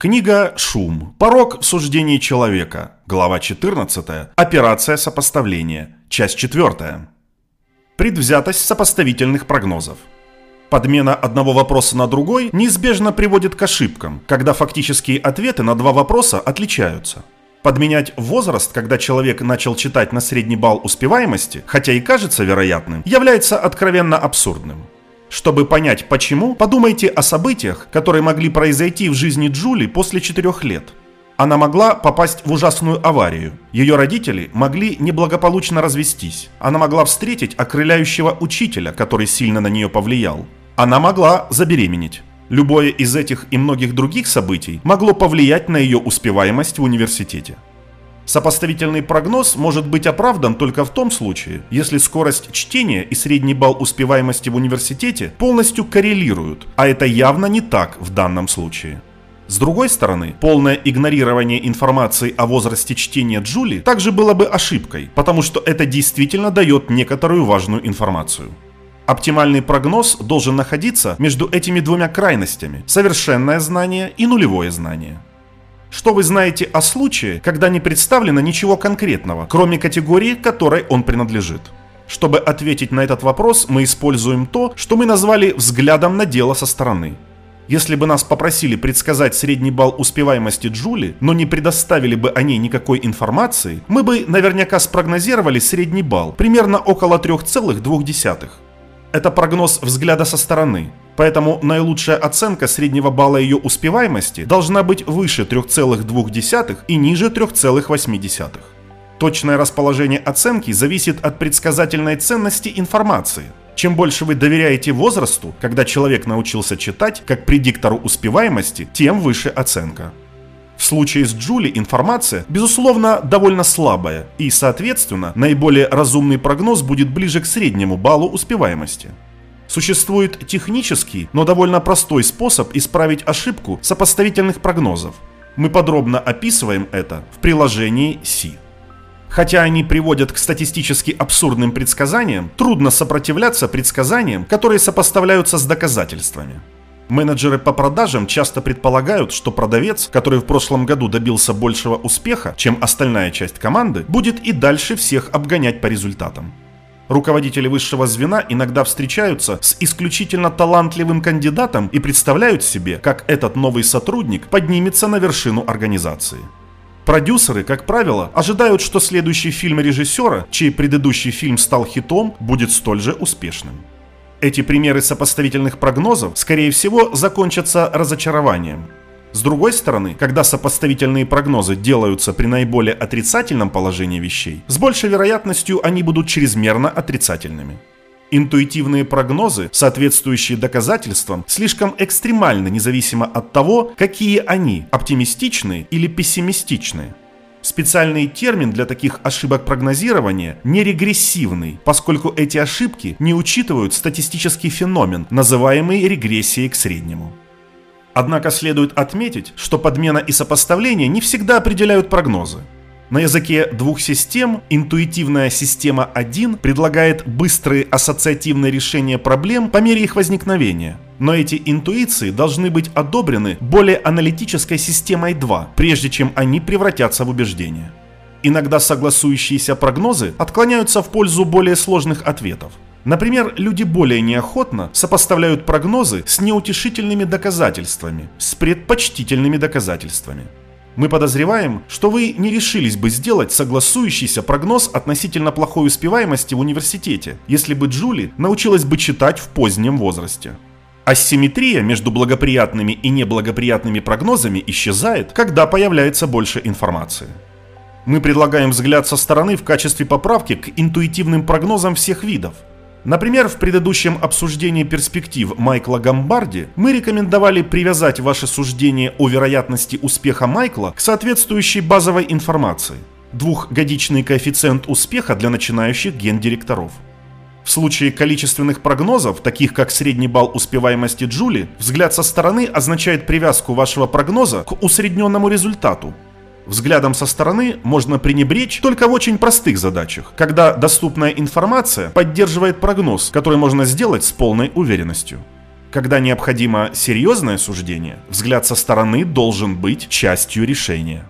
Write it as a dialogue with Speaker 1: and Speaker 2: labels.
Speaker 1: Книга «Шум. Порог в суждении человека». Глава 14. Операция сопоставления. Часть 4. Предвзятость сопоставительных прогнозов. Подмена одного вопроса на другой неизбежно приводит к ошибкам, когда фактические ответы на два вопроса отличаются. Подменять возраст, когда человек начал читать на средний балл успеваемости, хотя и кажется вероятным, является откровенно абсурдным. Чтобы понять почему, подумайте о событиях, которые могли произойти в жизни Джули после четырех лет. Она могла попасть в ужасную аварию. Ее родители могли неблагополучно развестись. Она могла встретить окрыляющего учителя, который сильно на нее повлиял. Она могла забеременеть. Любое из этих и многих других событий могло повлиять на ее успеваемость в университете. Сопоставительный прогноз может быть оправдан только в том случае, если скорость чтения и средний балл успеваемости в университете полностью коррелируют, а это явно не так в данном случае. С другой стороны, полное игнорирование информации о возрасте чтения Джули также было бы ошибкой, потому что это действительно дает некоторую важную информацию. Оптимальный прогноз должен находиться между этими двумя крайностями – совершенное знание и нулевое знание – что вы знаете о случае, когда не представлено ничего конкретного, кроме категории, которой он принадлежит? Чтобы ответить на этот вопрос, мы используем то, что мы назвали взглядом на дело со стороны. Если бы нас попросили предсказать средний балл успеваемости Джули, но не предоставили бы о ней никакой информации, мы бы наверняка спрогнозировали средний балл, примерно около 3,2. Это прогноз взгляда со стороны. Поэтому наилучшая оценка среднего балла ее успеваемости должна быть выше 3,2 и ниже 3,8. Точное расположение оценки зависит от предсказательной ценности информации. Чем больше вы доверяете возрасту, когда человек научился читать, как предиктору успеваемости, тем выше оценка. В случае с Джули информация, безусловно, довольно слабая, и, соответственно, наиболее разумный прогноз будет ближе к среднему баллу успеваемости. Существует технический, но довольно простой способ исправить ошибку сопоставительных прогнозов. Мы подробно описываем это в приложении C. Хотя они приводят к статистически абсурдным предсказаниям, трудно сопротивляться предсказаниям, которые сопоставляются с доказательствами. Менеджеры по продажам часто предполагают, что продавец, который в прошлом году добился большего успеха, чем остальная часть команды, будет и дальше всех обгонять по результатам. Руководители высшего звена иногда встречаются с исключительно талантливым кандидатом и представляют себе, как этот новый сотрудник поднимется на вершину организации. Продюсеры, как правило, ожидают, что следующий фильм режиссера, чей предыдущий фильм стал хитом, будет столь же успешным. Эти примеры сопоставительных прогнозов, скорее всего, закончатся разочарованием. С другой стороны, когда сопоставительные прогнозы делаются при наиболее отрицательном положении вещей, с большей вероятностью они будут чрезмерно отрицательными. Интуитивные прогнозы, соответствующие доказательствам, слишком экстремальны независимо от того, какие они, оптимистичные или пессимистичные. Специальный термин для таких ошибок прогнозирования – нерегрессивный, поскольку эти ошибки не учитывают статистический феномен, называемый регрессией к среднему. Однако следует отметить, что подмена и сопоставление не всегда определяют прогнозы. На языке двух систем интуитивная система 1 предлагает быстрые ассоциативные решения проблем по мере их возникновения. Но эти интуиции должны быть одобрены более аналитической системой 2, прежде чем они превратятся в убеждения. Иногда согласующиеся прогнозы отклоняются в пользу более сложных ответов. Например, люди более неохотно сопоставляют прогнозы с неутешительными доказательствами, с предпочтительными доказательствами. Мы подозреваем, что вы не решились бы сделать согласующийся прогноз относительно плохой успеваемости в университете, если бы Джули научилась бы читать в позднем возрасте. Асимметрия между благоприятными и неблагоприятными прогнозами исчезает, когда появляется больше информации. Мы предлагаем взгляд со стороны в качестве поправки к интуитивным прогнозам всех видов – Например, в предыдущем обсуждении перспектив Майкла Гамбарди мы рекомендовали привязать ваше суждение о вероятности успеха Майкла к соответствующей базовой информации. Двухгодичный коэффициент успеха для начинающих гендиректоров. В случае количественных прогнозов, таких как средний балл успеваемости Джули, взгляд со стороны означает привязку вашего прогноза к усредненному результату, Взглядом со стороны можно пренебречь только в очень простых задачах, когда доступная информация поддерживает прогноз, который можно сделать с полной уверенностью. Когда необходимо серьезное суждение, взгляд со стороны должен быть частью решения.